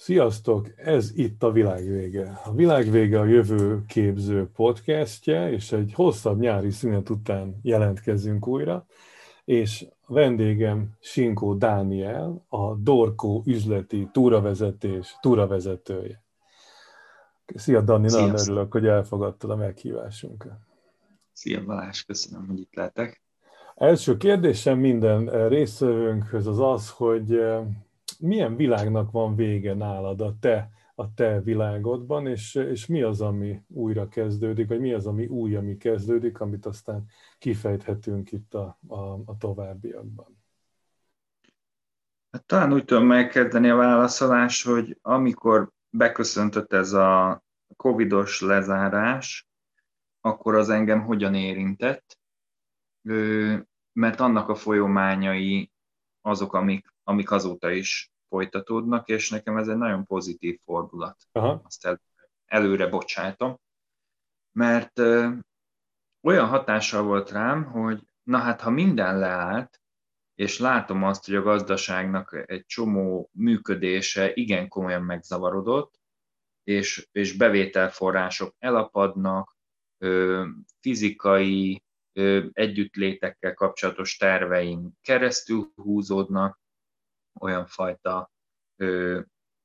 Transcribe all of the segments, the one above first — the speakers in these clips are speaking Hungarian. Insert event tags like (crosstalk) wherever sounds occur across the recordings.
Sziasztok! Ez itt a Világvége. A Világvége a jövő képző podcastje, és egy hosszabb nyári szünet után jelentkezünk újra, és a vendégem Sinkó Dániel, a Dorkó üzleti túravezetés túravezetője. Szia Dani, Sziasztok. nagyon örülök, hogy elfogadtad a meghívásunkat. Szia Balázs, köszönöm, hogy itt lehetek. Első kérdésem minden résztvevőnkhöz az az, hogy milyen világnak van vége nálad a te, a te világodban, és, és mi az, ami újra kezdődik, vagy mi az, ami új, ami kezdődik, amit aztán kifejthetünk itt a, a, a továbbiakban? Hát talán úgy tudom megkezdeni a válaszolást, hogy amikor beköszöntött ez a covidos lezárás, akkor az engem hogyan érintett, mert annak a folyományai azok, amik, amik azóta is folytatódnak, és nekem ez egy nagyon pozitív fordulat. Aha. Azt el, előre bocsátom. Mert ö, olyan hatással volt rám, hogy na hát, ha minden leállt, és látom azt, hogy a gazdaságnak egy csomó működése igen komolyan megzavarodott, és, és bevételforrások elapadnak, ö, fizikai ö, együttlétekkel kapcsolatos terveim keresztül húzódnak, olyan fajta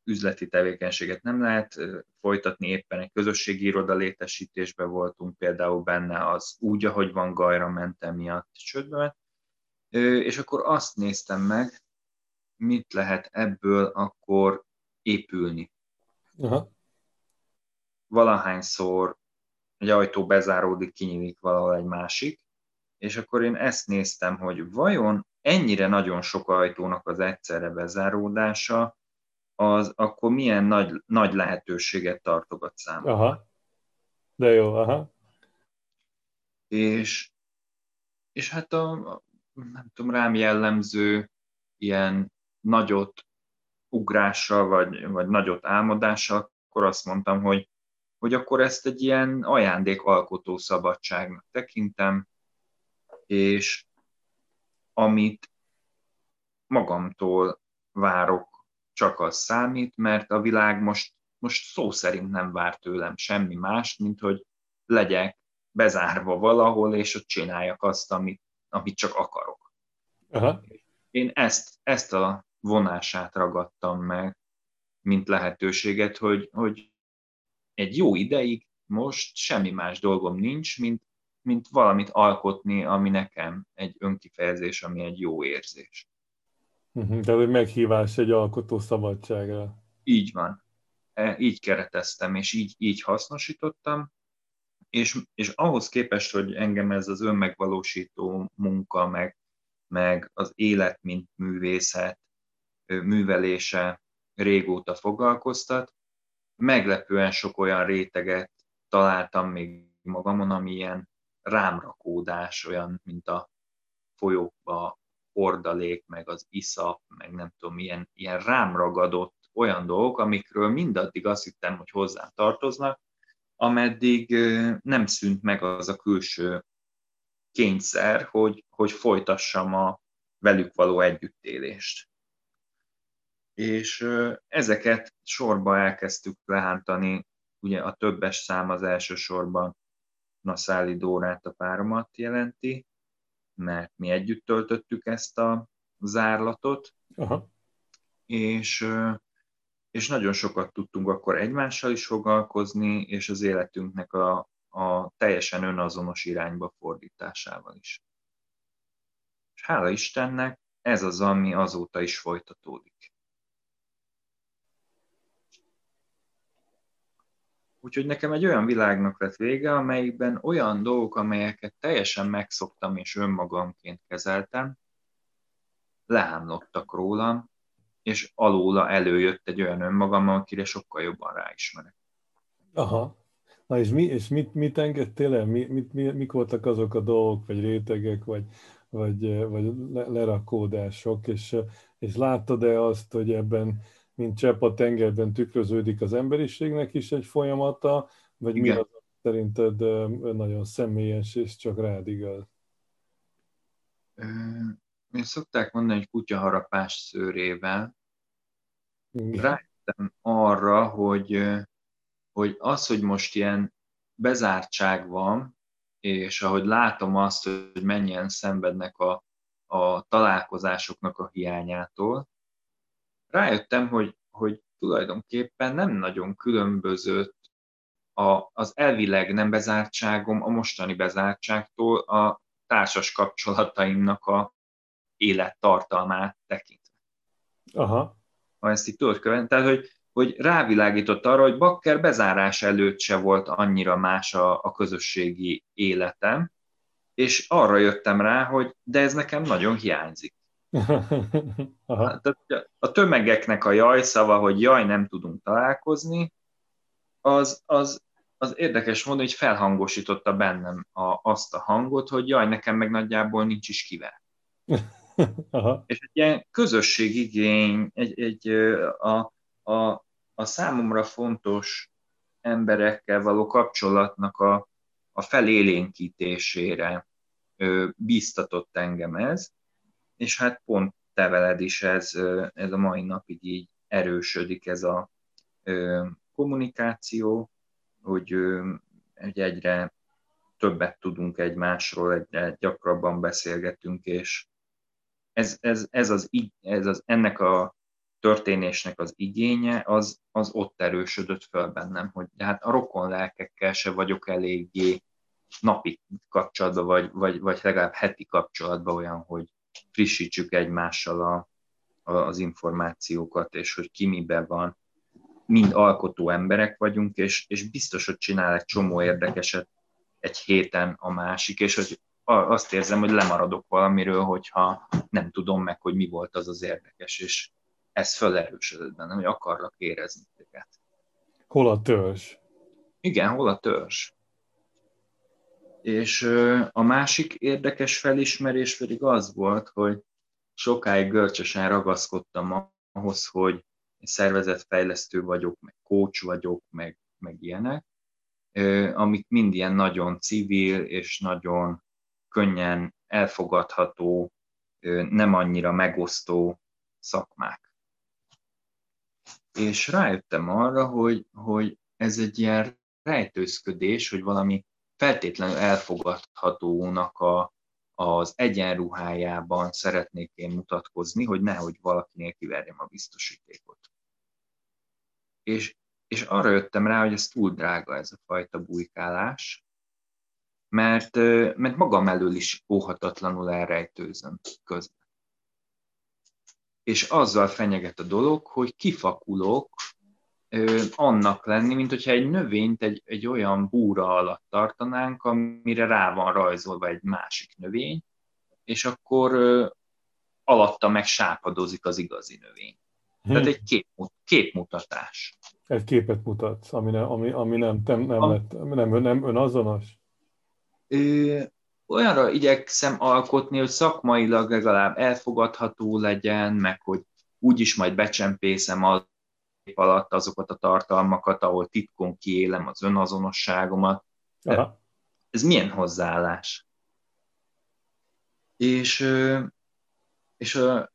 üzleti tevékenységet nem lehet folytatni, éppen egy közösségi iroda létesítésben voltunk, például benne az úgy, ahogy van Gajra mentem miatt csődbe ment, és akkor azt néztem meg, mit lehet ebből akkor épülni. Aha. Valahányszor egy ajtó bezáródik, kinyílik valahol egy másik, és akkor én ezt néztem, hogy vajon ennyire nagyon sok ajtónak az egyszerre bezáródása, az akkor milyen nagy, nagy lehetőséget tartogat számomra. Aha. De jó, aha. És, és hát a, nem tudom, rám jellemző ilyen nagyot ugrással, vagy, vagy nagyot álmodással, akkor azt mondtam, hogy, hogy akkor ezt egy ilyen ajándékalkotó szabadságnak tekintem, és amit magamtól várok, csak az számít, mert a világ most, most szó szerint nem vár tőlem semmi más, mint hogy legyek bezárva valahol, és ott csináljak azt, amit, amit csak akarok. Aha. Én ezt, ezt a vonását ragadtam meg, mint lehetőséget, hogy, hogy egy jó ideig most semmi más dolgom nincs, mint mint valamit alkotni, ami nekem egy önkifejezés, ami egy jó érzés. Mhm, de egy meghívás egy alkotó szabadságra. Így van. E, így kereteztem, és így, így hasznosítottam, és, és ahhoz képest, hogy engem ez az önmegvalósító munka, meg, meg az élet, mint művészet, művelése régóta foglalkoztat, meglepően sok olyan réteget találtam még magamon, ami ilyen rámrakódás, olyan, mint a folyókba hordalék, meg az iszap, meg nem tudom, milyen ilyen rámragadott olyan dolgok, amikről mindaddig azt hittem, hogy hozzám tartoznak, ameddig nem szűnt meg az a külső kényszer, hogy, hogy folytassam a velük való együttélést. És ezeket sorba elkezdtük lehántani, ugye a többes szám az elsősorban Naszáli Dórát a páromat jelenti, mert mi együtt töltöttük ezt a zárlatot, Aha. És, és nagyon sokat tudtunk akkor egymással is foglalkozni, és az életünknek a, a teljesen önazonos irányba fordításával is. És hála Istennek, ez az, ami azóta is folytatódik. Úgyhogy nekem egy olyan világnak lett vége, amelyikben olyan dolgok, amelyeket teljesen megszoktam és önmagamként kezeltem, lehámlottak rólam, és alóla előjött egy olyan önmagam, akire sokkal jobban ráismerek. Aha. Na és, mi, és mit, mit engedtél el? Mi, mit, mi, mik voltak azok a dolgok, vagy rétegek, vagy, vagy, vagy lerakódások, és, és láttad-e azt, hogy ebben mint csepp a tengerben tükröződik az emberiségnek is egy folyamata, vagy Igen. mi az, szerinted nagyon személyes és csak rád igaz? Én szokták mondani, hogy kutyaharapás szőrével. Rá, rájöttem arra, hogy, hogy az, hogy most ilyen bezártság van, és ahogy látom azt, hogy mennyien szenvednek a, a találkozásoknak a hiányától, rájöttem, hogy, hogy tulajdonképpen nem nagyon különbözött a, az elvileg nem bezártságom a mostani bezártságtól a társas kapcsolataimnak a élettartalmát tekintve. Aha. Ha ezt így tudod követni, tehát hogy, hogy rávilágított arra, hogy Bakker bezárás előtt se volt annyira más a, a közösségi életem, és arra jöttem rá, hogy de ez nekem nagyon hiányzik. Aha. Tehát a tömegeknek a jaj szava, hogy jaj, nem tudunk találkozni, az, az, az érdekes módon, hogy felhangosította bennem a, azt a hangot, hogy jaj, nekem meg nagyjából nincs is kivel. Aha. És egy ilyen közösségigény, egy, egy, a, a, a számomra fontos emberekkel való kapcsolatnak a, a felélénkítésére ö, bíztatott engem ez, és hát pont te veled is ez, ez a mai napig így erősödik ez a kommunikáció, hogy, hogy egyre többet tudunk egymásról, egyre gyakrabban beszélgetünk, és ez, ez, ez, az, ez az, ennek a történésnek az igénye, az, az ott erősödött föl bennem, hogy de hát a rokon lelkekkel se vagyok eléggé napi kapcsolatban, vagy, vagy, vagy legalább heti kapcsolatban olyan, hogy frissítsük egymással a, a, az információkat, és hogy ki miben van. Mind alkotó emberek vagyunk, és, és biztos, hogy csinál egy csomó érdekeset egy héten a másik, és hogy azt érzem, hogy lemaradok valamiről, hogyha nem tudom meg, hogy mi volt az az érdekes, és ez felerősödött bennem, hogy akarlak érezni téged. Hol a törzs? Igen, hol a törzs. És a másik érdekes felismerés pedig az volt, hogy sokáig görcsösen ragaszkodtam ahhoz, hogy szervezetfejlesztő vagyok, meg coach vagyok, meg, meg ilyenek, amik mind ilyen nagyon civil és nagyon könnyen elfogadható, nem annyira megosztó szakmák. És rájöttem arra, hogy, hogy ez egy ilyen rejtőzködés, hogy valami feltétlenül elfogadhatónak a, az egyenruhájában szeretnék én mutatkozni, hogy nehogy valakinél kiverjem a biztosítékot. És, és arra jöttem rá, hogy ez túl drága ez a fajta bujkálás, mert, mert magam elől is óhatatlanul elrejtőzöm közben. És azzal fenyeget a dolog, hogy kifakulok annak lenni, mint hogyha egy növényt egy, egy olyan búra alatt tartanánk, amire rá van rajzolva egy másik növény, és akkor alatta meg sápadozik az igazi növény. Hmm. Tehát egy kép, képmutatás. Egy képet mutatsz, ami, ne, ami, ami nem, nem, nem, a... lett, nem, nem önazonos? Ö, olyanra igyekszem alkotni, hogy szakmailag legalább elfogadható legyen, meg hogy úgyis majd becsempészem a alatt azokat a tartalmakat, ahol titkon kiélem az önazonosságomat. Aha. Ez milyen hozzáállás? És, és a,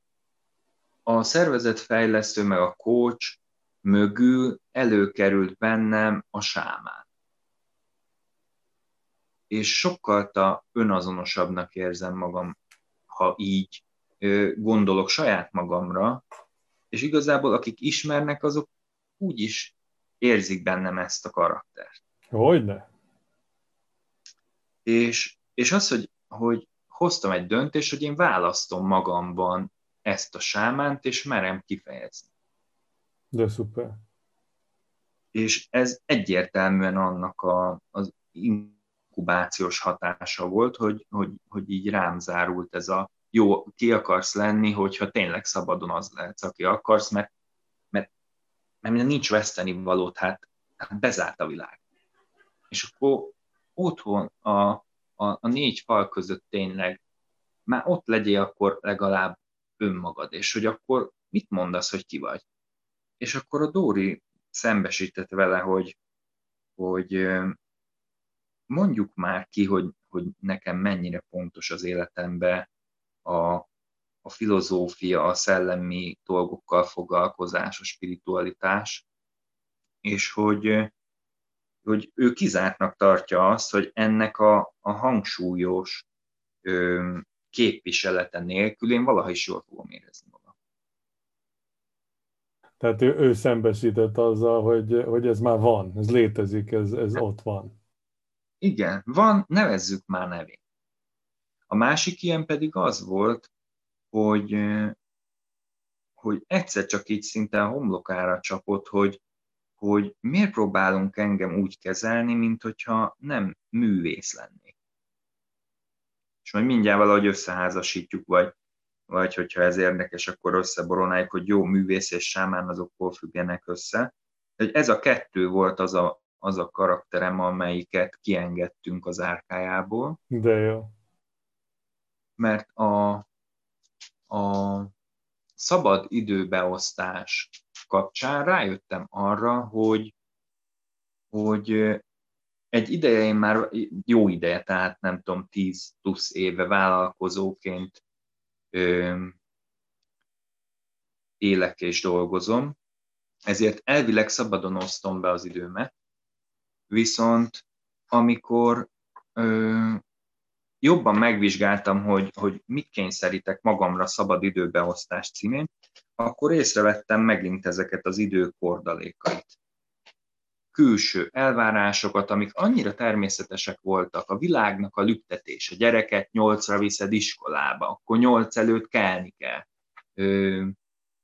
a szervezetfejlesztő meg a coach mögül előkerült bennem a sámán. És sokkal ta önazonosabbnak érzem magam, ha így gondolok saját magamra, és igazából akik ismernek, azok úgy is érzik bennem ezt a karaktert. Hogyne? És, és az, hogy, hogy hoztam egy döntést, hogy én választom magamban ezt a sámánt, és merem kifejezni. De szuper. És ez egyértelműen annak a, az inkubációs hatása volt, hogy, hogy, hogy így rám zárult ez a jó, ki akarsz lenni, hogyha tényleg szabadon az lehetsz, aki akarsz, mert, mert, mert nincs veszteni valót, hát, hát bezárt a világ. És akkor otthon a, a, a négy fal között tényleg már ott legyél akkor legalább önmagad, és hogy akkor mit mondasz, hogy ki vagy. És akkor a Dóri szembesített vele, hogy, hogy mondjuk már ki, hogy, hogy nekem mennyire fontos az életembe a, a filozófia, a szellemi dolgokkal foglalkozás, a spiritualitás, és hogy, hogy ő kizártnak tartja azt, hogy ennek a, a hangsúlyos ö, képviselete nélkül én valaha is jól fogom érezni magam. Tehát ő, ő szembesített azzal, hogy, hogy ez már van, ez létezik, ez, ez ott van. Igen, van, nevezzük már nevén. A másik ilyen pedig az volt, hogy, hogy egyszer csak így szinte a homlokára csapott, hogy, hogy miért próbálunk engem úgy kezelni, mint hogyha nem művész lennék. És majd mindjárt valahogy összeházasítjuk, vagy, vagy hogyha ez érdekes, akkor összeboronáljuk, hogy jó művész és sámán azok függenek össze. Hogy ez a kettő volt az a, az a karakterem, amelyiket kiengedtünk az árkájából. De jó. Mert a, a szabad időbeosztás kapcsán rájöttem arra, hogy, hogy egy ideje, én már jó ideje, tehát nem tudom, 10 plusz éve vállalkozóként ö, élek és dolgozom, ezért elvileg szabadon osztom be az időmet, viszont amikor ö, jobban megvizsgáltam, hogy, hogy mit kényszerítek magamra szabad időbeosztás címén, akkor észrevettem megint ezeket az időkordalékait. Külső elvárásokat, amik annyira természetesek voltak, a világnak a lüktetése, gyereket nyolcra viszed iskolába, akkor nyolc előtt kelni kell. Ö,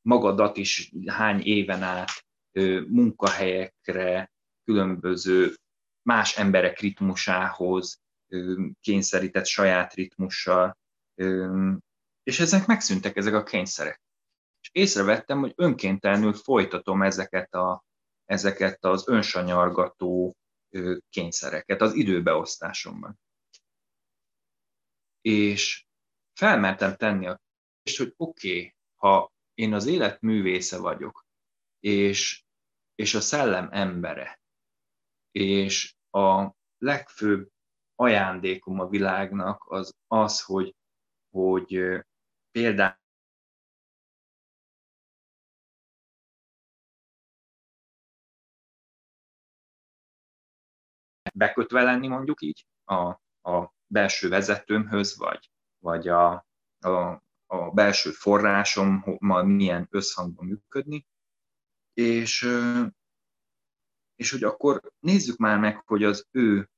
magadat is hány éven át ö, munkahelyekre, különböző más emberek ritmusához, kényszerített saját ritmussal, és ezek megszűntek, ezek a kényszerek. És észrevettem, hogy önkéntelenül folytatom ezeket, a, ezeket az önsanyargató kényszereket az időbeosztásomban. És felmertem tenni a kérdést, hogy oké, okay, ha én az élet művésze vagyok, és, és a szellem embere, és a legfőbb ajándékom a világnak az az, hogy, hogy például bekötve lenni mondjuk így a, a belső vezetőmhöz, vagy, vagy a, a, a belső forrásommal milyen összhangban működni, és, és hogy akkor nézzük már meg, hogy az ő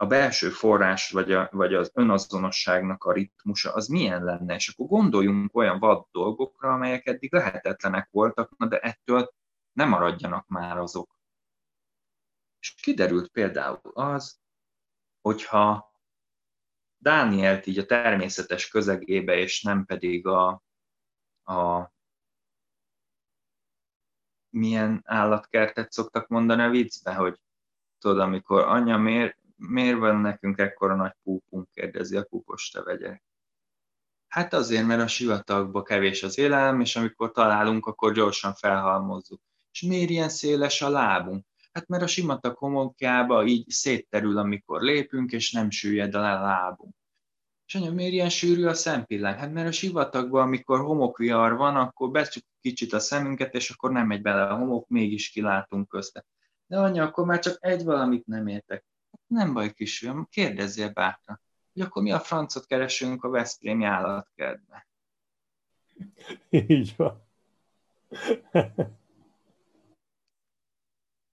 a belső forrás, vagy, a, vagy az önazonosságnak a ritmusa, az milyen lenne, és akkor gondoljunk olyan vad dolgokra, amelyek eddig lehetetlenek voltak, de ettől nem maradjanak már azok. És kiderült például az, hogyha Dánielt így a természetes közegébe, és nem pedig a, a milyen állatkertet szoktak mondani a viccbe, hogy tudod, amikor anya, miért, miért van nekünk ekkora nagy púpunk, kérdezi a púpos tevegye. Hát azért, mert a sivatagban kevés az élelem, és amikor találunk, akkor gyorsan felhalmozzuk. És miért ilyen széles a lábunk? Hát mert a sivatag homokjába így szétterül, amikor lépünk, és nem süllyed a lábunk. És anya, miért ilyen sűrű a szempillány? Hát mert a sivatagban, amikor homokvihar van, akkor becsuk kicsit a szemünket, és akkor nem megy bele a homok, mégis kilátunk közte. De anya, akkor már csak egy valamit nem értek. Nem baj, kisfiam, kérdezzél bátran, hogy akkor mi a francot keresünk a Veszprémi állatkertbe. (laughs) Így van. (laughs)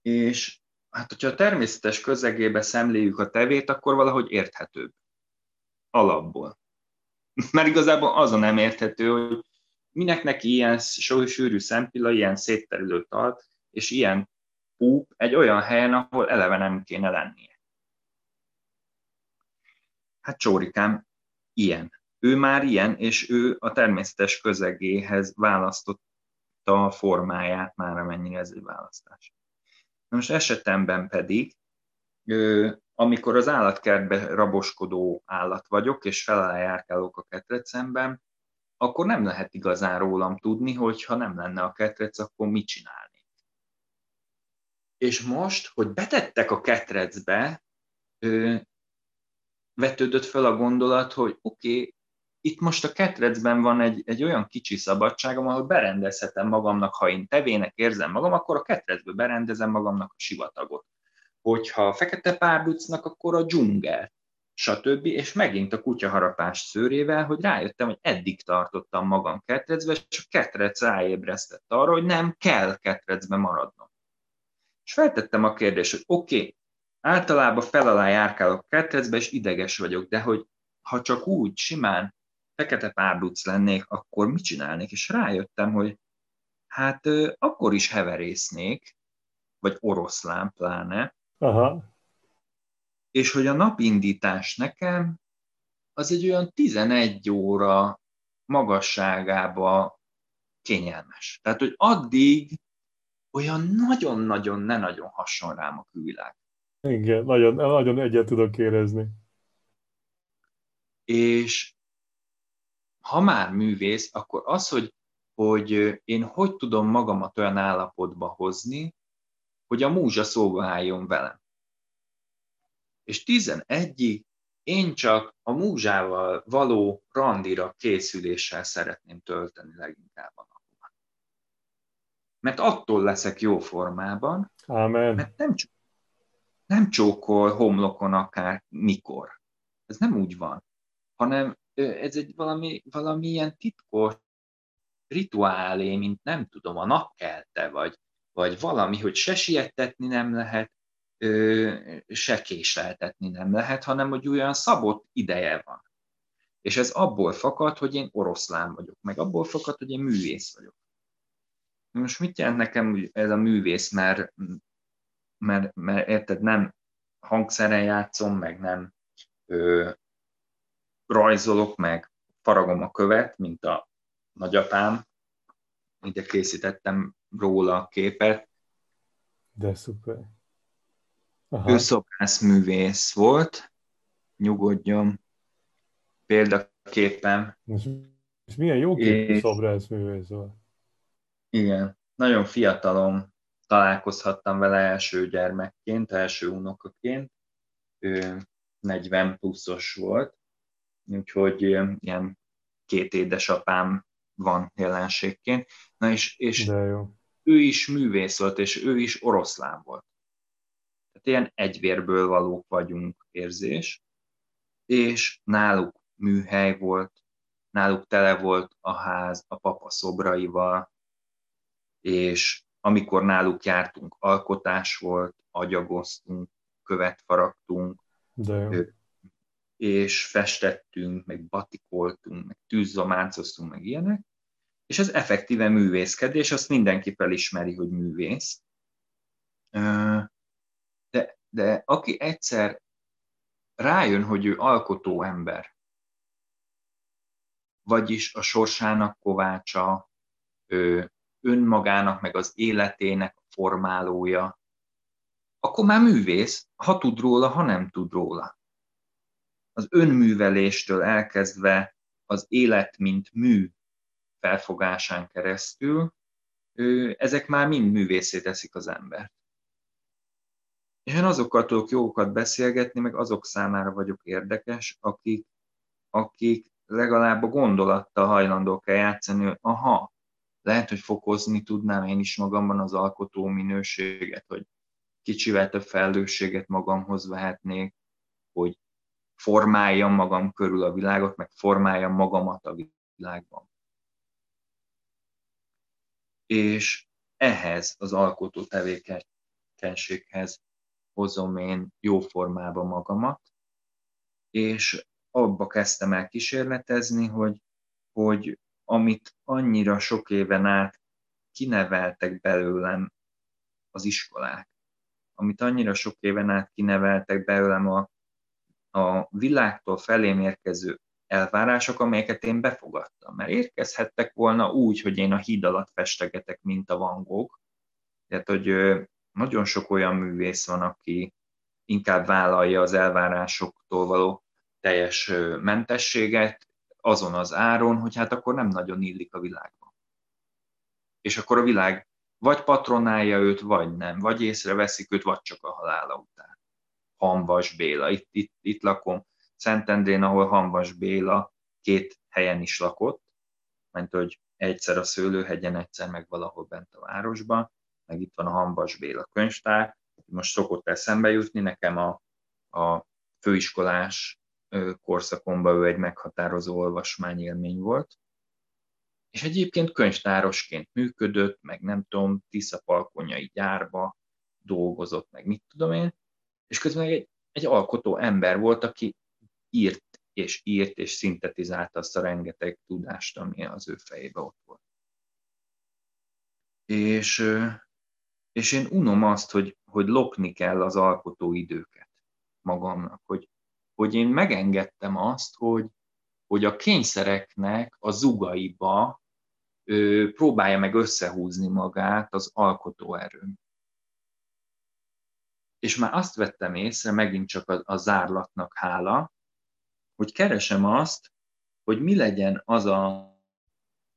És hát, hogyha a természetes közegébe szemléljük a tevét, akkor valahogy érthetőbb. Alapból. (laughs) Mert igazából az a nem érthető, hogy minek neki ilyen sűrű szempilla, ilyen szétterülő talt, és ilyen púp egy olyan helyen, ahol eleve nem kéne lennie. Hát Csórikám ilyen. Ő már ilyen, és ő a természetes közegéhez választotta a formáját, már amennyire ez egy választás. Na most esetemben pedig, amikor az állatkertbe raboskodó állat vagyok, és felel járkálok a ketrecemben, akkor nem lehet igazán rólam tudni, hogy ha nem lenne a ketrec, akkor mit csinálnék. És most, hogy betettek a ketrecbe, vetődött fel a gondolat, hogy oké, okay, itt most a ketrecben van egy, egy olyan kicsi szabadságom, ahol berendezhetem magamnak, ha én tevének érzem magam, akkor a ketrecbe berendezem magamnak a sivatagot. Hogyha fekete párducnak, akkor a dzsungel, stb. És megint a kutyaharapás szőrével, hogy rájöttem, hogy eddig tartottam magam ketrecbe, és a ketrec ráébresztett arra, hogy nem kell ketrecbe maradnom. És feltettem a kérdést, hogy oké, okay, általában fel alá járkálok ketrecbe, és ideges vagyok, de hogy ha csak úgy, simán fekete párduc lennék, akkor mit csinálnék? És rájöttem, hogy hát akkor is heverésznék, vagy oroszlán pláne, Aha. és hogy a napindítás nekem az egy olyan 11 óra magasságába kényelmes. Tehát, hogy addig olyan nagyon-nagyon, ne nagyon hason rám a külvilág. Igen, nagyon, nagyon egyet tudok érezni. És ha már művész, akkor az, hogy, hogy én hogy tudom magamat olyan állapotba hozni, hogy a múzsa szóba álljon velem. És 11 én csak a múzsával való randira készüléssel szeretném tölteni leginkább a napomat. Mert attól leszek jó formában, Amen. mert nem, nem csókol homlokon akár mikor. Ez nem úgy van, hanem ez egy valami, valami ilyen titkos rituálé, mint nem tudom, a napkelte, vagy, vagy valami, hogy se siettetni nem lehet, se késleltetni nem lehet, hanem hogy olyan szabott ideje van. És ez abból fakad, hogy én oroszlán vagyok, meg abból fakad, hogy én művész vagyok. Most mit jelent nekem ez a művész, mert, mert, mert érted, nem hangszeren játszom, meg nem ö, rajzolok, meg faragom a követ, mint a nagyapám. Ide készítettem róla a képet. De szuper. Aha. Ő szobrászművész volt, nyugodjon, példaképem. És, és milyen jó képű és... szobrászművész volt. Igen, nagyon fiatalom találkozhattam vele első gyermekként, első unokaként. Ő 40 pluszos volt, úgyhogy ilyen két édesapám van jelenségként. Na és, és ő is művész volt, és ő is oroszlán volt. Tehát ilyen egyvérből valók vagyunk érzés, és náluk műhely volt, náluk tele volt a ház a papa szobraival, és amikor náluk jártunk, alkotás volt, agyagoztunk, követ faragtunk, De jó és festettünk, meg batikoltunk, meg tűzzománcoztunk, meg ilyenek, és ez effektíve művészkedés, azt mindenki felismeri, hogy művész. De, de aki egyszer rájön, hogy ő alkotó ember, vagyis a sorsának kovácsa, ő önmagának, meg az életének formálója, akkor már művész, ha tud róla, ha nem tud róla az önműveléstől elkezdve az élet, mint mű felfogásán keresztül, ezek már mind művészé teszik az embert. És én azokkal tudok jókat beszélgetni, meg azok számára vagyok érdekes, akik, akik legalább a gondolattal hajlandók el játszani, hogy aha, lehet, hogy fokozni tudnám én is magamban az alkotó minőséget, hogy kicsivel több felelősséget magamhoz vehetnék, hogy formáljam magam körül a világot, meg formáljam magamat a világban. És ehhez az alkotó tevékenységhez hozom én jó formába magamat, és abba kezdtem el kísérletezni, hogy, hogy amit annyira sok éven át kineveltek belőlem az iskolák, amit annyira sok éven át kineveltek belőlem a a világtól felém érkező elvárások, amelyeket én befogadtam. Mert érkezhettek volna úgy, hogy én a híd alatt festegetek, mint a Van Gogh. Tehát, hogy nagyon sok olyan művész van, aki inkább vállalja az elvárásoktól való teljes mentességet azon az áron, hogy hát akkor nem nagyon illik a világban. És akkor a világ vagy patronálja őt, vagy nem, vagy észreveszik őt, vagy csak a halála után. Hanvas Béla. Itt, itt, itt lakom Szentendrén, ahol Hanvas Béla két helyen is lakott, mert hogy egyszer a Szőlőhegyen, egyszer meg valahol bent a városban, meg itt van a Hambas Béla könyvtár, most szokott eszembe jutni, nekem a, a főiskolás korszakomban ő egy meghatározó olvasmányélmény volt, és egyébként könyvtárosként működött, meg nem tudom, Tiszapalkonyai gyárba dolgozott, meg mit tudom én, és közben egy, egy alkotó ember volt, aki írt és írt és szintetizálta azt a rengeteg tudást, ami az ő fejébe ott volt. És, és én unom azt, hogy, hogy lopni kell az alkotó időket magamnak, hogy, hogy én megengedtem azt, hogy, hogy a kényszereknek a zugaiba ő, próbálja meg összehúzni magát az alkotóerőm. És már azt vettem észre, megint csak a, a zárlatnak hála, hogy keresem azt, hogy mi legyen az a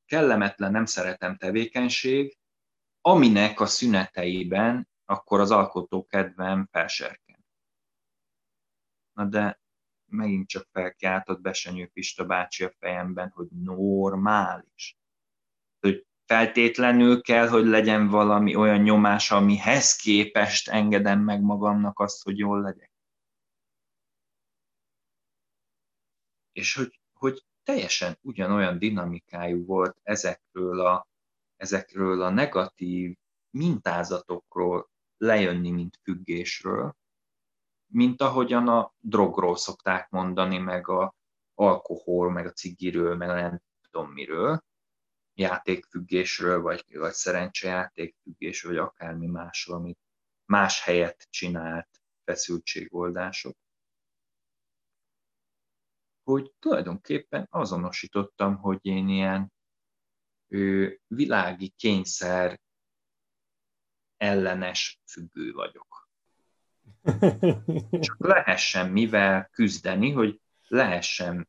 kellemetlen, nem szeretem tevékenység, aminek a szüneteiben akkor az alkotó kedvem felserken. Na de megint csak felkiáltott Besenyő Pista bácsi a fejemben, hogy normális. Hogy feltétlenül kell, hogy legyen valami olyan nyomás, amihez képest engedem meg magamnak azt, hogy jól legyek. És hogy, hogy teljesen ugyanolyan dinamikájú volt ezekről a, ezekről a negatív mintázatokról lejönni, mint függésről, mint ahogyan a drogról szokták mondani, meg a alkohol, meg a cigiről, meg a nem tudom miről, játékfüggésről, vagy, vagy szerencsejátékfüggésről, vagy akármi másról, amit más helyet csinált feszültségoldások, hogy tulajdonképpen azonosítottam, hogy én ilyen ő, világi kényszer ellenes függő vagyok. (laughs) Csak lehessen mivel küzdeni, hogy lehessen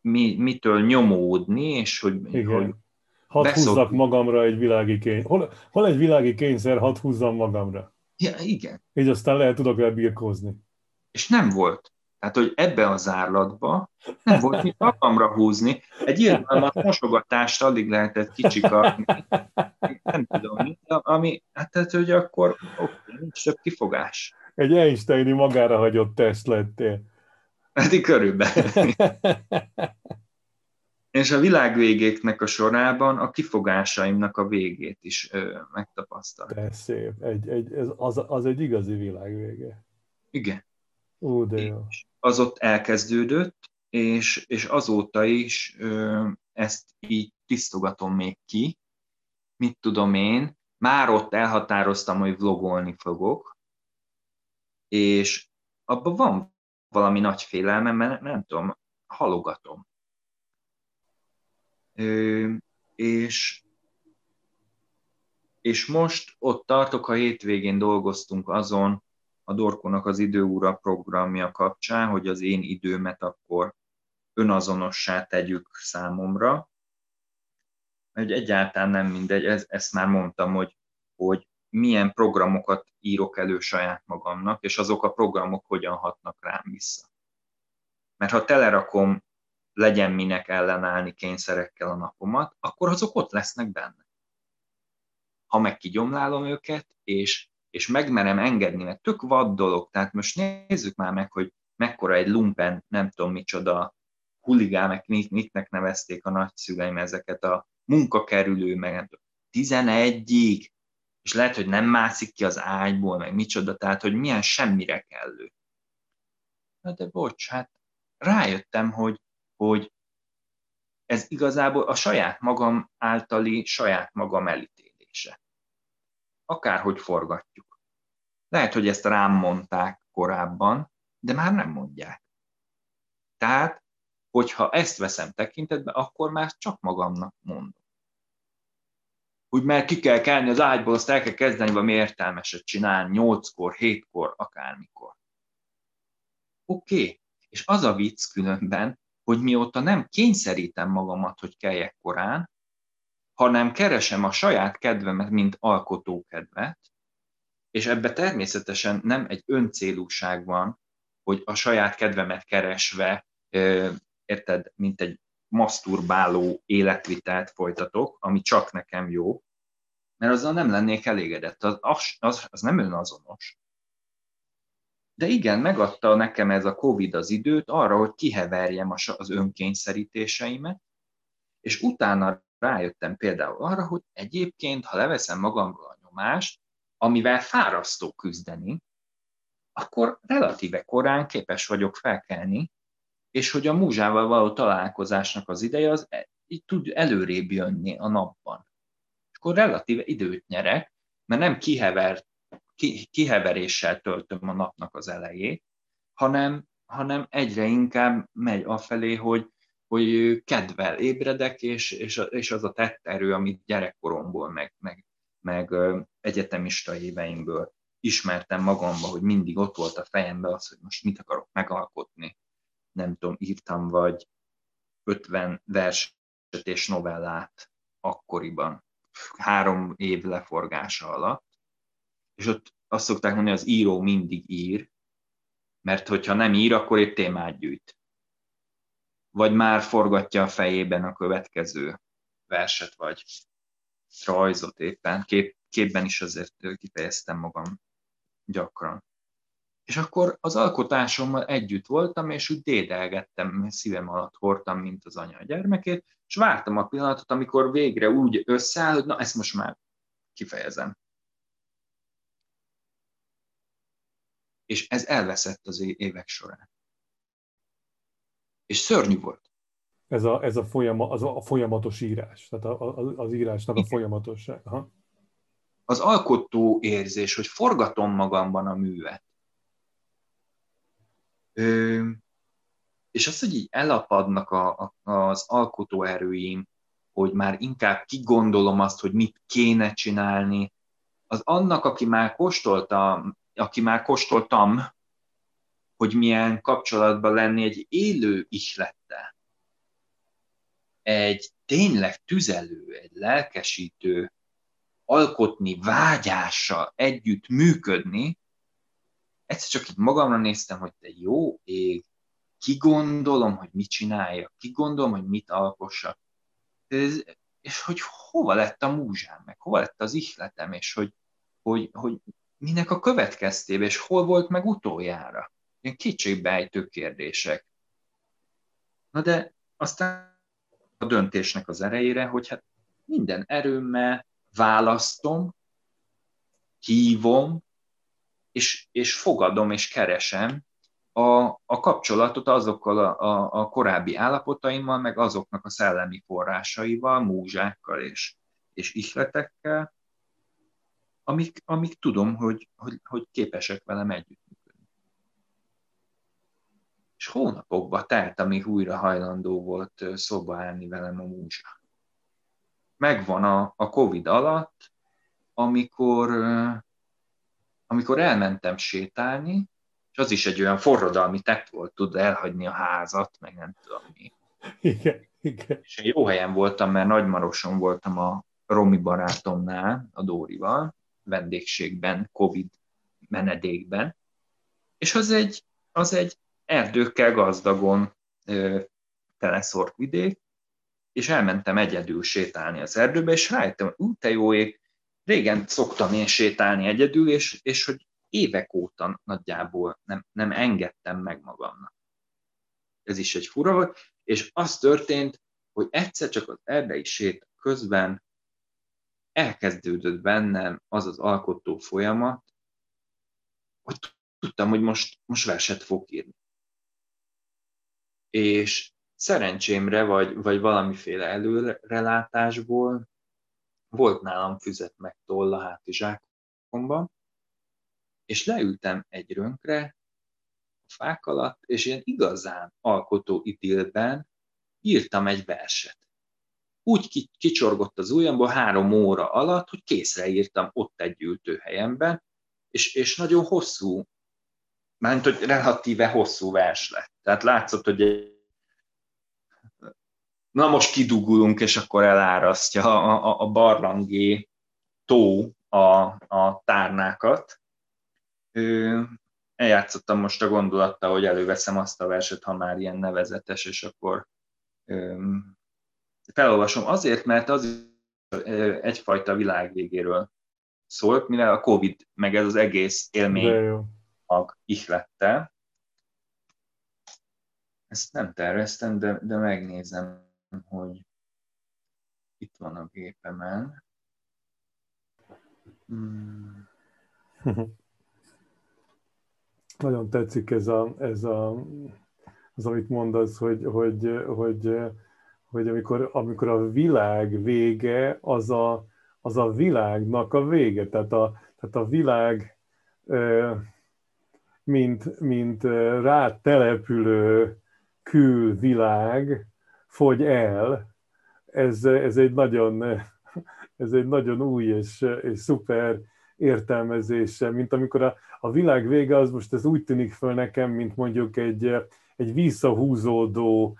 mi, mitől nyomódni, és hogy, Igen. hogy Hadd beszok... húzzak magamra egy világi kényszer. Hol, hol egy világi kényszer, hadd húzzam magamra. Ja, igen. Így aztán lehet tudok vele birkózni. És nem volt. Tehát, hogy ebbe az zárlatba nem volt mit magamra húzni. Egy irgalmat mosogatást alig lehetett kicsikarni. Nem tudom, ami, hát tehát, hogy akkor oké, nincs több kifogás. Egy Einsteini magára hagyott test lettél. Hát így körülbelül. (laughs) És a világvégéknek a sorában a kifogásaimnak a végét is ö, megtapasztaltam. De szép. Egy, egy, ez, az, az egy igazi világvége. Igen. Ó, de jó. És az ott elkezdődött, és, és azóta is ö, ezt így tisztogatom még ki. Mit tudom én, már ott elhatároztam, hogy vlogolni fogok, és abban van valami nagy félelmem, mert nem tudom, halogatom. Ö, és, és most ott tartok, ha hétvégén dolgoztunk azon, a Dorkónak az időúra programja kapcsán, hogy az én időmet akkor önazonossá tegyük számomra. Hogy egyáltalán nem mindegy, ez, ezt már mondtam, hogy, hogy milyen programokat írok elő saját magamnak, és azok a programok hogyan hatnak rám vissza. Mert ha telerakom legyen minek ellenállni kényszerekkel a napomat, akkor azok ott lesznek benne. Ha meg kigyomlálom őket, és és megmerem engedni, mert tök vad dolog. Tehát most nézzük már meg, hogy mekkora egy lumpen, nem tudom micsoda, huligámek, mitnek nevezték a nagyszüleim ezeket a munkakerülő, meg nem tudom, 11-ig, és lehet, hogy nem mászik ki az ágyból, meg micsoda, tehát, hogy milyen semmire kellő. Na de bocs, hát rájöttem, hogy, hogy ez igazából a saját magam általi saját magam elítélése akárhogy forgatjuk. Lehet, hogy ezt rám mondták korábban, de már nem mondják. Tehát, hogyha ezt veszem tekintetbe, akkor már csak magamnak mondom. Úgy mert ki kell kelni az ágyból, azt el kell kezdeni valami értelmeset csinálni, nyolckor, hétkor, akármikor. Oké, okay. és az a vicc különben, hogy mióta nem kényszerítem magamat, hogy keljek korán, hanem keresem a saját kedvemet, mint alkotókedvet, és ebbe természetesen nem egy öncélúság van, hogy a saját kedvemet keresve, érted, mint egy maszturbáló életvitelt folytatok, ami csak nekem jó, mert azzal nem lennék elégedett. Az, az, az, nem önazonos. De igen, megadta nekem ez a Covid az időt arra, hogy kiheverjem az önkényszerítéseimet, és utána rájöttem például arra, hogy egyébként, ha leveszem magamról a nyomást, amivel fárasztó küzdeni, akkor relatíve korán képes vagyok felkelni, és hogy a múzsával való találkozásnak az ideje az e, így tud előrébb jönni a napban. És akkor relatíve időt nyerek, mert nem kihever, ki, kiheveréssel töltöm a napnak az elejét, hanem, hanem egyre inkább megy afelé, hogy, hogy kedvel ébredek, és, és, és az a tett erő, amit gyerekkoromból, meg, meg, meg egyetemista éveimből ismertem magamba, hogy mindig ott volt a fejemben az, hogy most mit akarok megalkotni. Nem tudom, írtam vagy 50 verset és novellát akkoriban, három év leforgása alatt, és ott azt szokták mondani, az író mindig ír, mert hogyha nem ír, akkor egy témát gyűjt. Vagy már forgatja a fejében a következő verset, vagy rajzot éppen. Kép, képben is azért kifejeztem magam gyakran. És akkor az alkotásommal együtt voltam, és úgy dédelgettem, szívem alatt hordtam, mint az anya a gyermekét, és vártam a pillanatot, amikor végre úgy összeáll, hogy na, ezt most már kifejezem. És ez elveszett az évek során. És szörnyű volt. Ez a, ez a, folyama, az a folyamatos írás, tehát a, a, az írásnak a folyamatosság. Aha az alkotó érzés, hogy forgatom magamban a művet. És az, hogy így elapadnak a, a, az alkotó erőim, hogy már inkább kigondolom azt, hogy mit kéne csinálni, az annak, aki már kóstolta, aki már kóstoltam, hogy milyen kapcsolatban lenni egy élő ihlettel. Egy tényleg tüzelő, egy lelkesítő, alkotni, vágyással együtt működni, egyszer csak itt magamra néztem, hogy te jó ég, ki gondolom, hogy mit ki gondolom, hogy mit alkossa. Ez, és hogy hova lett a múzsám, meg hova lett az ihletem, és hogy, hogy, hogy minek a következtébe, és hol volt meg utoljára. Ilyen kétségbejtő kérdések. Na de aztán a döntésnek az erejére, hogy hát minden erőmmel, választom, hívom, és, és fogadom és keresem a, a kapcsolatot azokkal a, a, a korábbi állapotaimmal, meg azoknak a szellemi forrásaival, múzsákkal és, és ihletekkel, amik, amik tudom, hogy, hogy, hogy képesek velem együttműködni. És hónapokba telt, amíg újra hajlandó volt szóba állni velem a múzsa megvan a, a Covid alatt, amikor, amikor elmentem sétálni, és az is egy olyan forradalmi tett volt, tud elhagyni a házat, meg nem tudom mi. Igen, igen. És én jó helyen voltam, mert Nagymaroson voltam a Romi barátomnál, a Dórival, vendégségben, Covid menedékben, és az egy, az egy erdőkkel gazdagon ö, teleszort vidék, és elmentem egyedül sétálni az erdőbe, és rájöttem, hogy ú, te jó ég, régen szoktam én sétálni egyedül, és, és hogy évek óta nagyjából nem, nem engedtem meg magamnak. Ez is egy fura volt, és az történt, hogy egyszer csak az erdei sét közben elkezdődött bennem az az alkotó folyamat, hogy tudtam, hogy most, most verset fog írni. És szerencsémre, vagy, vagy valamiféle előrelátásból volt nálam füzet meg toll a hátizsákomban, és leültem egy rönkre, a fák alatt, és ilyen igazán alkotó idilben írtam egy verset. Úgy kicsorgott az ujjamból három óra alatt, hogy készre írtam ott egy ültőhelyemben, és, és nagyon hosszú, mert hogy relatíve hosszú vers lett. Tehát látszott, hogy egy na most kidugulunk, és akkor elárasztja a, a, a barlangi tó a, a tárnákat. Ö, eljátszottam most a gondolattal, hogy előveszem azt a verset, ha már ilyen nevezetes, és akkor felolvasom azért, mert az egyfajta világ végéről szólt, mivel a Covid meg ez az egész élmény mag ihlette. Ezt nem terveztem, de, de megnézem, hogy itt van a gépemen. Hmm. Nagyon tetszik ez, a, ez a, az, amit mondasz, hogy, hogy, hogy, hogy amikor, amikor a világ vége, az a, az a világnak a vége. Tehát a, tehát a világ, mint, mint rá települő külvilág fogy el, ez, ez, egy nagyon, ez egy nagyon új és, és szuper értelmezése, mint amikor a, a világ vége, az most ez úgy tűnik föl nekem, mint mondjuk egy, egy visszahúzódó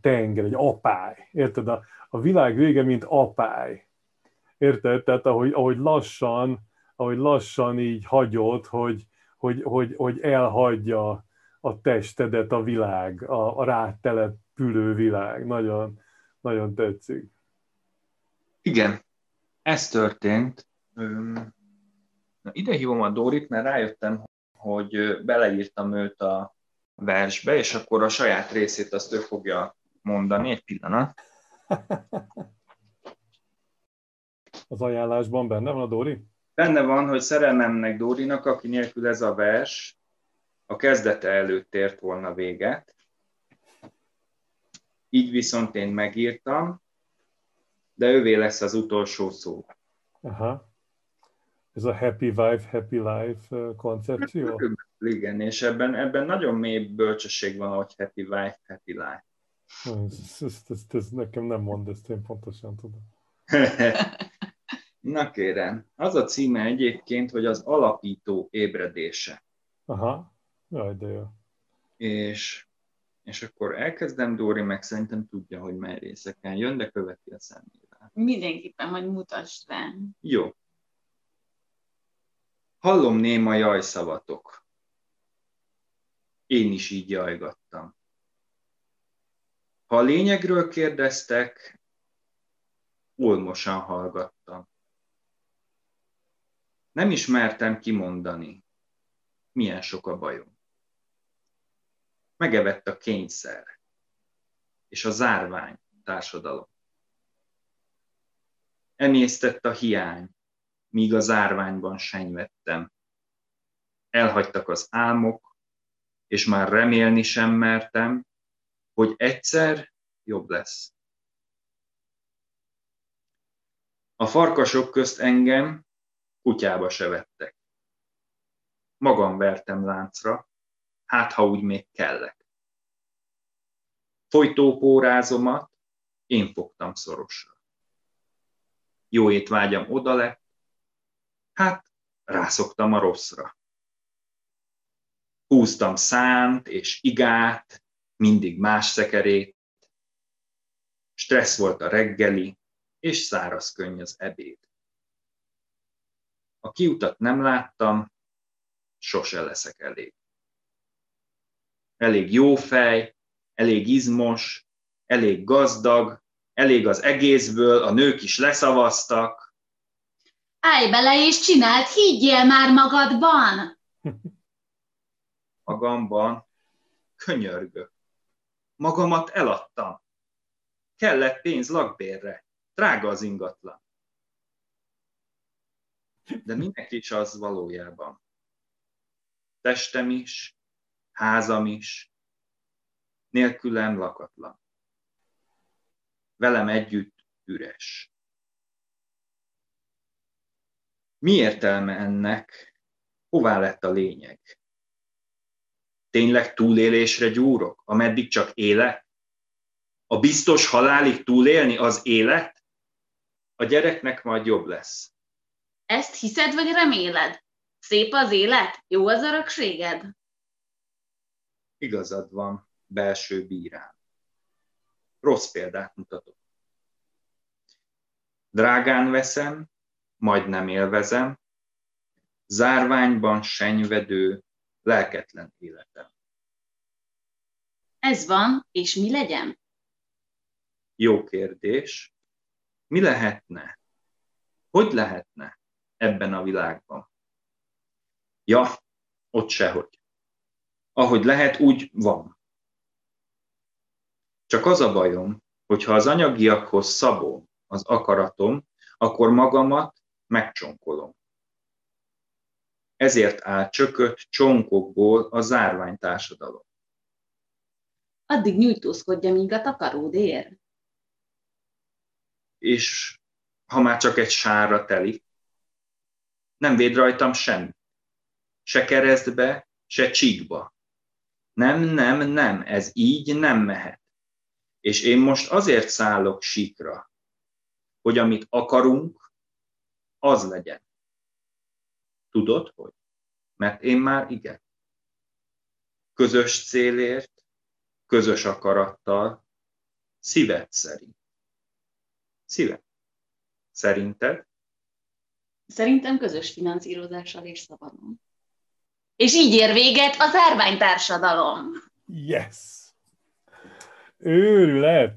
tenger, egy apály. Érted? A, a világ vége, mint apály. Érted? Tehát ahogy, ahogy lassan, ahogy lassan így hagyod, hogy, hogy, hogy, hogy elhagyja a testedet a világ, a, a rátelepülő világ. Nagyon, nagyon tetszik. Igen, ez történt. Na, ide hívom a Dórit, mert rájöttem, hogy beleírtam őt a versbe, és akkor a saját részét azt ő fogja mondani. Egy pillanat. (laughs) Az ajánlásban benne van a Dóri? Benne van, hogy szerelmemnek Dórinak, aki nélkül ez a vers a kezdete előtt ért volna véget. Így viszont én megírtam, de ővé lesz az utolsó szó. Aha. Ez a happy wife, happy life koncepció? Igen, és ebben, ebben nagyon mély bölcsesség van, hogy happy wife, happy life. Ez, ez, ez, ez nekem nem mond, ezt én pontosan tudom. (laughs) Na kérem, az a címe egyébként, hogy az alapító ébredése. Aha, jaj, de jó. És, és akkor elkezdem, Dóri meg szerintem tudja, hogy mely részeken jön, de követi a szemével. Mindenképpen, hogy mutasd rá. Jó. Hallom néma jajszavatok. Én is így jajgattam. Ha a lényegről kérdeztek, olmosan hallgattam. Nem ismertem kimondani, milyen sok a bajom. Megevett a kényszer és a zárvány társadalom. Emésztett a hiány, míg a zárványban senyvettem. Elhagytak az álmok, és már remélni sem mertem, hogy egyszer jobb lesz. A farkasok közt engem kutyába se vettek. Magam vertem láncra, hát ha úgy még kellek. Folytópórázomat én fogtam szorosra. Jó étvágyam oda lett, hát rászoktam a rosszra. Húztam szánt és igát, mindig más szekerét. Stressz volt a reggeli, és száraz könny az ebéd. A kiutat nem láttam, sose leszek elég. Elég jó fej, elég izmos, elég gazdag, elég az egészből, a nők is leszavaztak. Állj bele és csináld, higgyél már magadban! (laughs) Magamban könyörgök. Magamat eladtam. Kellett pénz lakbérre. Drága az ingatlan. De minek is az valójában? Testem is, házam is, nélkülem lakatlan. Velem együtt üres. Mi értelme ennek? Hová lett a lényeg? Tényleg túlélésre gyúrok, ameddig csak élet? A biztos halálig túlélni az élet? A gyereknek majd jobb lesz. Ezt hiszed, vagy reméled? Szép az élet? Jó az örökséged? Igazad van, belső bírám. Rossz példát mutatok. Drágán veszem, majd nem élvezem, zárványban senyvedő, lelketlen életem. Ez van, és mi legyen? Jó kérdés. Mi lehetne? Hogy lehetne ebben a világban? Ja, ott sehogy. Ahogy lehet, úgy van. Csak az a bajom, hogyha az anyagiakhoz szabom az akaratom, akkor magamat megcsonkolom. Ezért áll csökött csonkokból a zárványtársadalom. Addig nyújtózkodja, míg a takaród ér. És ha már csak egy sárra telik, nem véd rajtam semmi. Se keresztbe, se csíkba. Nem, nem, nem, ez így nem mehet. És én most azért szállok síkra, hogy amit akarunk, az legyen. Tudod, hogy? Mert én már igen. Közös célért, közös akarattal, szíved szerint. Szíved. Szerinted? Szerintem közös finanszírozással és szabadon. És így ér véget az árványtársadalom. Yes! Őrület!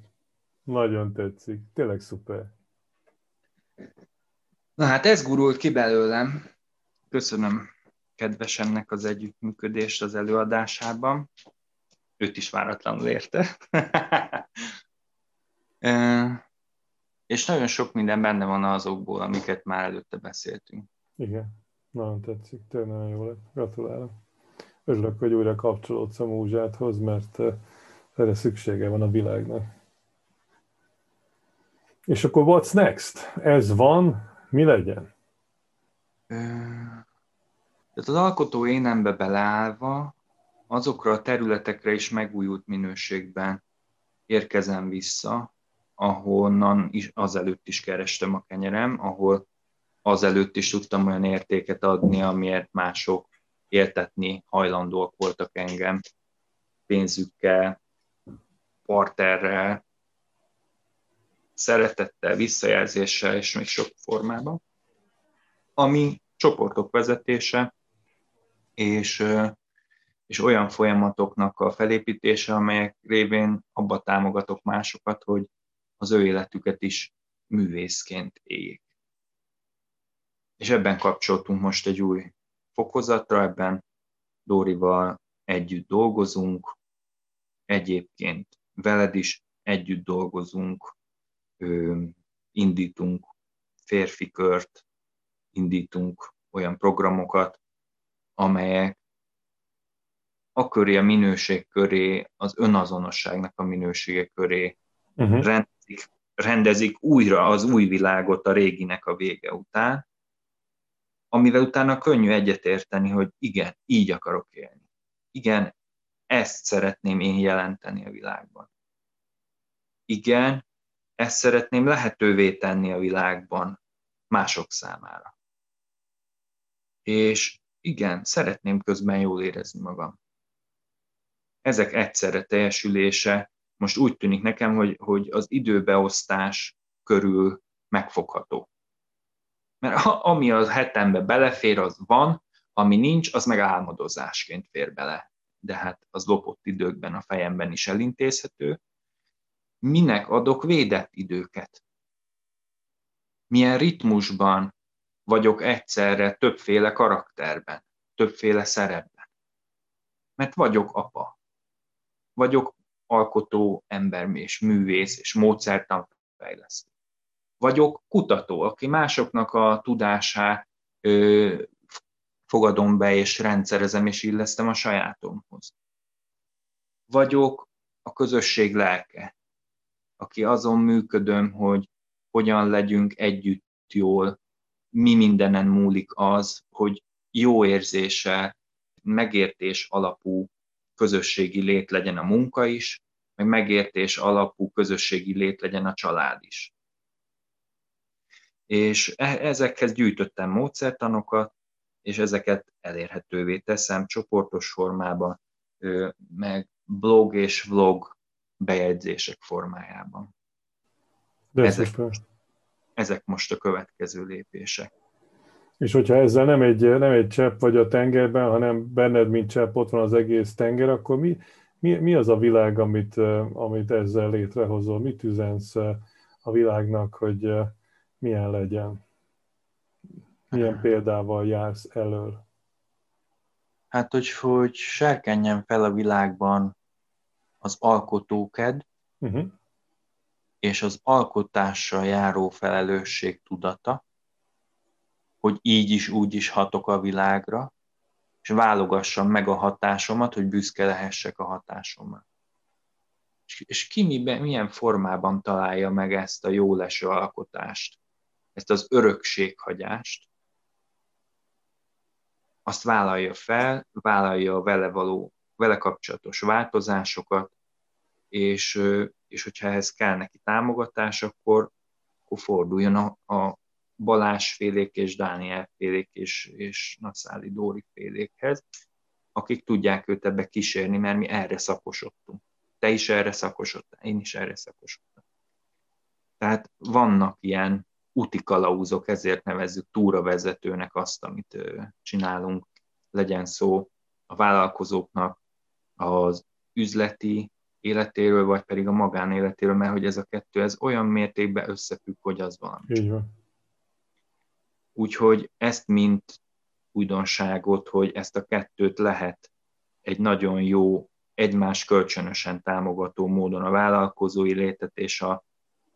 Nagyon tetszik. Tényleg szuper. Na hát ez gurult ki belőlem. Köszönöm kedvesemnek az együttműködést az előadásában. Őt is váratlanul érte. (laughs) És nagyon sok minden benne van azokból, amiket már előtte beszéltünk. Igen, nagyon tetszik, tényleg nagyon jó lett. Gratulálok. Örülök, hogy újra kapcsolódsz a múzsáthoz, mert erre szüksége van a világnak. És akkor what's next? Ez van, mi legyen? Tehát az alkotó énembe beleállva azokra a területekre is megújult minőségben érkezem vissza, ahonnan is, azelőtt is kerestem a kenyerem, ahol azelőtt is tudtam olyan értéket adni, amiért mások értetni hajlandóak voltak engem pénzükkel, parterrel, szeretettel, visszajelzéssel és még sok formában, ami csoportok vezetése és, és olyan folyamatoknak a felépítése, amelyek révén abba támogatok másokat, hogy az ő életüket is művészként éljék. És ebben kapcsoltunk most egy új fokozatra, ebben Dórival együtt dolgozunk, egyébként veled is együtt dolgozunk, indítunk férfi kört, indítunk olyan programokat, amelyek a köré, a minőség köré, az önazonosságnak a minősége köré uh-huh. rendezik, rendezik újra az új világot a réginek a vége után, amivel utána könnyű egyetérteni, hogy igen, így akarok élni. Igen, ezt szeretném én jelenteni a világban. Igen, ezt szeretném lehetővé tenni a világban mások számára. És igen, szeretném közben jól érezni magam. Ezek egyszerre teljesülése most úgy tűnik nekem, hogy, hogy az időbeosztás körül megfogható. Mert ami a hetembe belefér, az van, ami nincs, az meg álmodozásként fér bele. De hát az lopott időkben a fejemben is elintézhető. Minek adok védett időket? Milyen ritmusban vagyok egyszerre többféle karakterben, többféle szerepben? Mert vagyok apa, vagyok alkotó ember és művész és módszertanfejlesztő. Vagyok kutató, aki másoknak a tudását ö, fogadom be és rendszerezem és illesztem a sajátomhoz. Vagyok a közösség lelke, aki azon működöm, hogy hogyan legyünk együtt jól, mi mindenen múlik az, hogy jó érzése, megértés alapú közösségi lét legyen a munka is, meg megértés alapú közösségi lét legyen a család is. És e- ezekhez gyűjtöttem módszertanokat, és ezeket elérhetővé teszem csoportos formában, meg blog és vlog bejegyzések formájában. De ezek, ezek most a következő lépések. És hogyha ezzel nem egy, nem egy csepp vagy a tengerben, hanem benned, mint csepp, ott van az egész tenger, akkor mi, mi, mi az a világ, amit, amit ezzel létrehozol? Mit üzensz a világnak, hogy milyen legyen? Milyen példával jársz elől? Hát, hogy, hogy serkenjen fel a világban az alkotóked, uh-huh. és az alkotással járó felelősség tudata, hogy így is, úgy is hatok a világra, és válogassam meg a hatásomat, hogy büszke lehessek a hatásommal. És, és ki miben, milyen formában találja meg ezt a jó leső alkotást, ezt az örökséghagyást, azt vállalja fel, vállalja a vele való, vele kapcsolatos változásokat, és, és hogyha ehhez kell neki támogatás, akkor, akkor forduljon a, a Balázs félék és Dániel félék és, és Naszáli Dóri félékhez, akik tudják őt ebbe kísérni, mert mi erre szakosodtunk. Te is erre szakosodtál, én is erre szakosodtam. Tehát vannak ilyen úti kalauzok, ezért nevezzük túravezetőnek azt, amit csinálunk, legyen szó a vállalkozóknak az üzleti életéről, vagy pedig a magánéletéről, mert hogy ez a kettő, ez olyan mértékben összefügg, hogy az valami. Így van. Úgyhogy ezt mint újdonságot, hogy ezt a kettőt lehet egy nagyon jó, egymás kölcsönösen támogató módon a vállalkozói létet és a,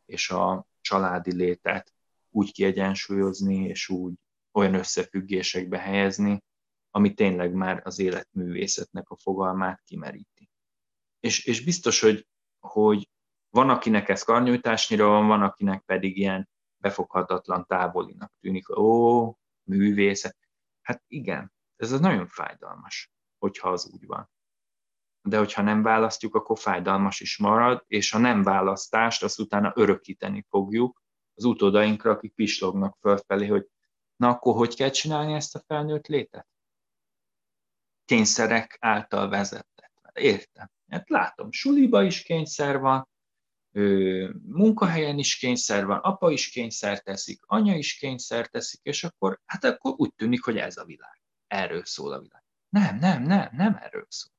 és a családi létet úgy kiegyensúlyozni, és úgy olyan összefüggésekbe helyezni, ami tényleg már az életművészetnek a fogalmát kimeríti. És, és biztos, hogy, hogy van, akinek ez karnyújtásnyira van, van, akinek pedig ilyen befoghatatlan távolinak tűnik. Ó, művészet. Hát igen, ez az nagyon fájdalmas, hogyha az úgy van. De hogyha nem választjuk, akkor fájdalmas is marad, és a nem választást azt utána örökíteni fogjuk az utódainkra, akik pislognak fölfelé, hogy na akkor hogy kell csinálni ezt a felnőtt létet? Kényszerek által vezetett. Értem. Hát látom, suliba is kényszer van, munkahelyen is kényszer van, apa is kényszer teszik, anya is kényszer teszik, és akkor, hát akkor úgy tűnik, hogy ez a világ. Erről szól a világ. Nem, nem, nem, nem erről szól.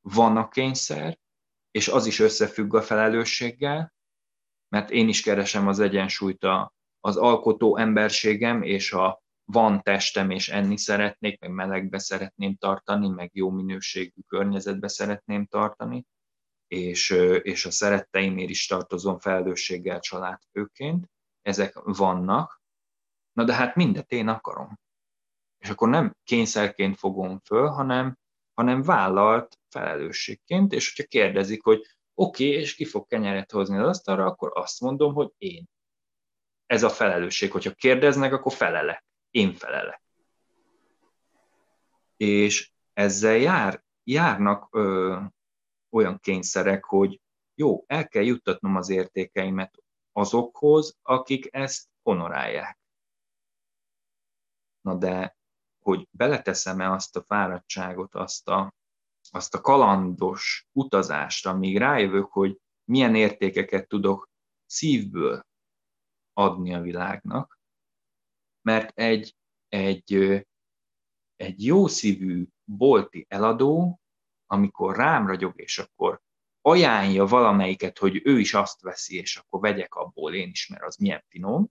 Van a kényszer, és az is összefügg a felelősséggel, mert én is keresem az egyensúlyt a, az alkotó emberségem és a van testem, és enni szeretnék, meg melegbe szeretném tartani, meg jó minőségű környezetbe szeretném tartani, és, és a szeretteimért is tartozom felelősséggel családfőként, ezek vannak, na de hát mindet én akarom. És akkor nem kényszerként fogom föl, hanem, hanem vállalt felelősségként, és hogyha kérdezik, hogy oké, okay, és ki fog kenyeret hozni az asztalra, akkor azt mondom, hogy én. Ez a felelősség. Hogyha kérdeznek, akkor felelek. Én felelek. És ezzel jár, járnak ö, olyan kényszerek, hogy jó, el kell juttatnom az értékeimet azokhoz, akik ezt honorálják. Na de, hogy beleteszem-e azt a fáradtságot, azt a, azt a kalandos utazást, amíg rájövök, hogy milyen értékeket tudok szívből adni a világnak, mert egy, egy, egy jó szívű bolti eladó amikor rám ragyog, és akkor ajánlja valamelyiket, hogy ő is azt veszi, és akkor vegyek abból én is, mert az milyen finom,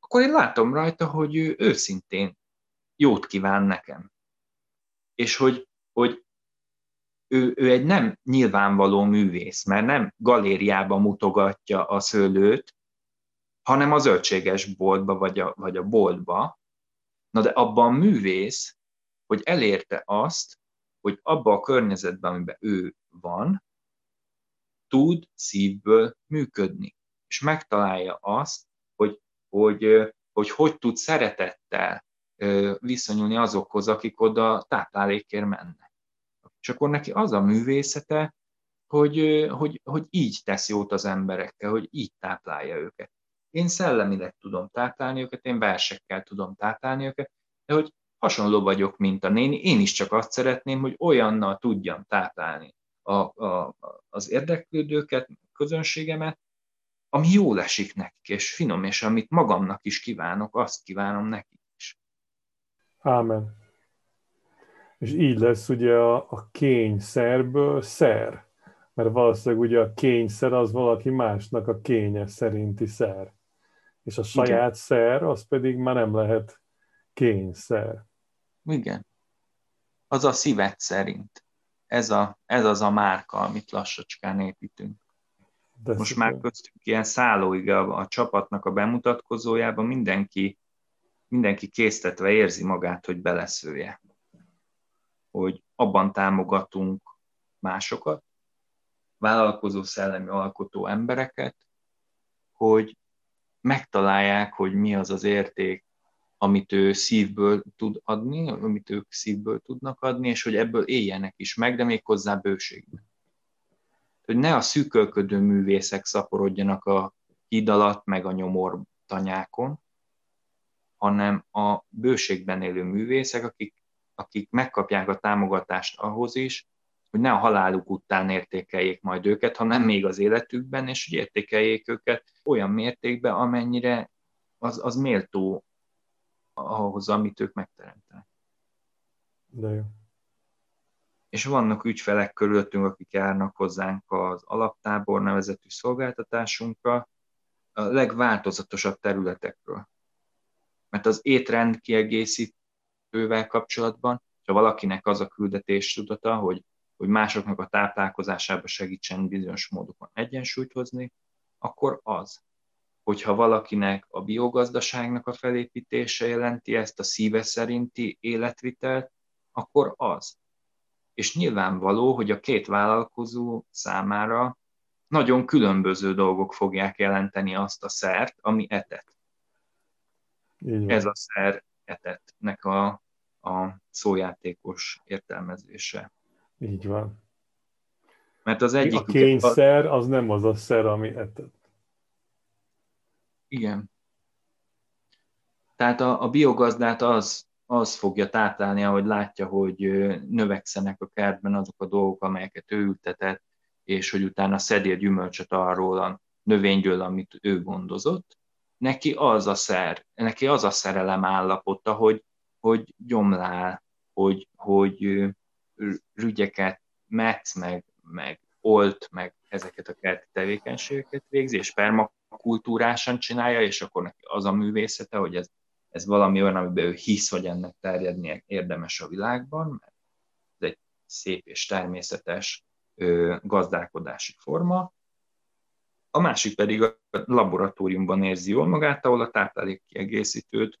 akkor én látom rajta, hogy ő őszintén jót kíván nekem. És hogy, hogy ő, ő egy nem nyilvánvaló művész, mert nem galériába mutogatja a szőlőt, hanem a zöldséges boltba, vagy a, vagy a boltba. Na de abban művész, hogy elérte azt, hogy abba a környezetben, amiben ő van, tud szívből működni. És megtalálja azt, hogy hogy, hogy, hogy tud szeretettel viszonyulni azokhoz, akik oda táplálékért mennek. És akkor neki az a művészete, hogy, hogy, hogy így tesz jót az emberekkel, hogy így táplálja őket. Én szellemileg tudom táplálni őket, én versekkel tudom táplálni őket, de hogy hasonló vagyok, mint a néni, én is csak azt szeretném, hogy olyannal tudjam táplálni a, a, az érdeklődőket, közönségemet, ami jól esik nekik, és finom, és amit magamnak is kívánok, azt kívánom nekik. Ámen. És így lesz ugye a, a kényszerből szer. Mert valószínűleg ugye a kényszer az valaki másnak a kénye szerinti szer. És a saját Igen. szer az pedig már nem lehet kényszer. Igen. Az a szívet szerint. Ez, a, ez az a márka, amit lassacskán építünk. De Most szépen. már köztük ilyen szállóig a, a csapatnak a bemutatkozójában mindenki, mindenki késztetve érzi magát, hogy beleszője. Hogy abban támogatunk másokat, vállalkozó szellemi alkotó embereket, hogy megtalálják, hogy mi az az érték, amit ő szívből tud adni, amit ők szívből tudnak adni, és hogy ebből éljenek is meg, de még hozzá bőségben. Hogy ne a szűkölködő művészek szaporodjanak a híd alatt, meg a nyomor tanyákon, hanem a bőségben élő művészek, akik, akik megkapják a támogatást ahhoz is, hogy ne a haláluk után értékeljék majd őket, hanem még az életükben, és hogy értékeljék őket olyan mértékben, amennyire az, az méltó ahhoz, amit ők megteremtenek. De jó. És vannak ügyfelek körülöttünk, akik járnak hozzánk az alaptábor nevezetű szolgáltatásunkra, a legváltozatosabb területekről. Mert az étrend kiegészítővel kapcsolatban, ha valakinek az a küldetés tudata, hogy, hogy másoknak a táplálkozásába segítsen bizonyos módokon egyensúlyt hozni, akkor az hogyha valakinek a biogazdaságnak a felépítése jelenti ezt a szíve szerinti életvitelt, akkor az. És nyilvánvaló, hogy a két vállalkozó számára nagyon különböző dolgok fogják jelenteni azt a szert, ami etet. Ez a szer etetnek a, a szójátékos értelmezése. Így van. Mert az egyik... A kényszer az nem az a szer, ami etet. Igen. Tehát a, a biogazdát az, az fogja táplálni, ahogy látja, hogy növekszenek a kertben azok a dolgok, amelyeket ő ültetett, és hogy utána szedi a gyümölcsöt arról a növényről, amit ő gondozott. Neki az a szer, neki az a szerelem állapota, hogy, hogy gyomlál, hogy, hogy rügyeket metsz, meg, meg olt, meg ezeket a kerti tevékenységeket végzi, és permak kultúrásan csinálja, és akkor neki az a művészete, hogy ez, ez valami olyan, amiben ő hisz, hogy ennek terjednie érdemes a világban, mert ez egy szép és természetes ö, gazdálkodási forma. A másik pedig a laboratóriumban érzi jól magát, ahol a táplálékkiegészítőt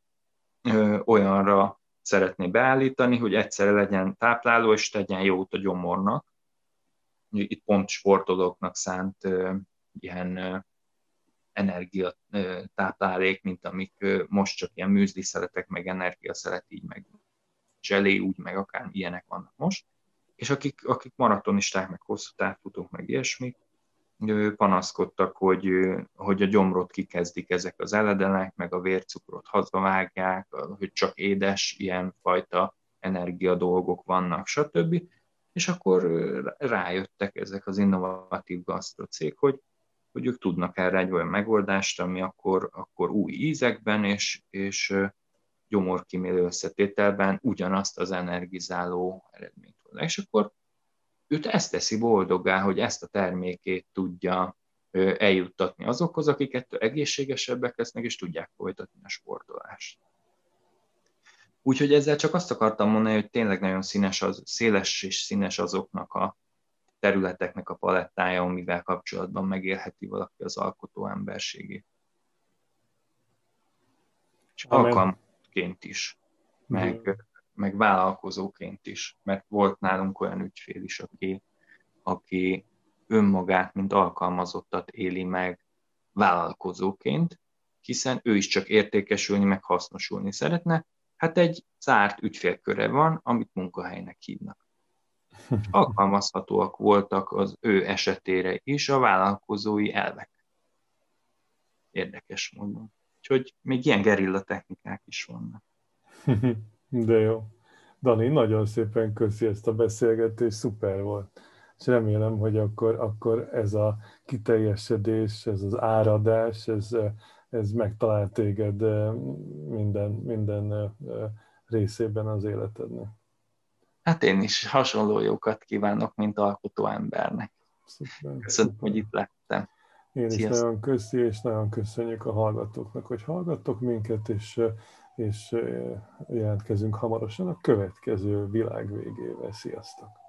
ö, olyanra szeretné beállítani, hogy egyszerre legyen tápláló, és tegyen jót a gyomornak. Itt pont sportolóknak szánt ö, ilyen energiatáplálék, mint amik most csak ilyen műzli szeretek, meg energia szeret, így meg zselé, úgy meg akár ilyenek vannak most. És akik, akik maratonisták, meg hosszú távfutók, meg ilyesmik, panaszkodtak, hogy, hogy a gyomrot kikezdik ezek az eledenek, meg a vércukrot hazavágják, hogy csak édes, ilyen fajta energia dolgok vannak, stb. És akkor rájöttek ezek az innovatív gasztrocég, hogy hogy ők tudnak erre egy olyan megoldást, ami akkor, akkor új ízekben és, és gyomorkímélő összetételben ugyanazt az energizáló eredményt hoz. És akkor őt ezt teszi boldoggá, hogy ezt a termékét tudja eljuttatni azokhoz, akik ettől egészségesebbek lesznek, és tudják folytatni a sportolást. Úgyhogy ezzel csak azt akartam mondani, hogy tényleg nagyon színes az, széles és színes azoknak a területeknek a palettája, amivel kapcsolatban megélheti valaki az alkotó emberségét. És alkalmaként is, meg, meg vállalkozóként is, mert volt nálunk olyan ügyfél is, aki, aki önmagát, mint alkalmazottat éli meg vállalkozóként, hiszen ő is csak értékesülni, meg hasznosulni szeretne. Hát egy zárt ügyfélköre van, amit munkahelynek hívnak (laughs) alkalmazhatóak voltak az ő esetére is a vállalkozói elvek. Érdekes módon. Úgyhogy még ilyen gerilla technikák is vannak. (laughs) De jó. Dani, nagyon szépen köszi ezt a beszélgetést, szuper volt. És remélem, hogy akkor, akkor ez a kiteljesedés, ez az áradás, ez, ez megtalál téged minden, minden részében az életednek. Hát én is hasonló jókat kívánok, mint alkotó embernek. Szuper, Köszönöm, hogy itt lettem. Én is Sziasztok. nagyon köszi, és nagyon köszönjük a hallgatóknak, hogy hallgattok minket, és, és jelentkezünk hamarosan a következő világ. Sziasztok!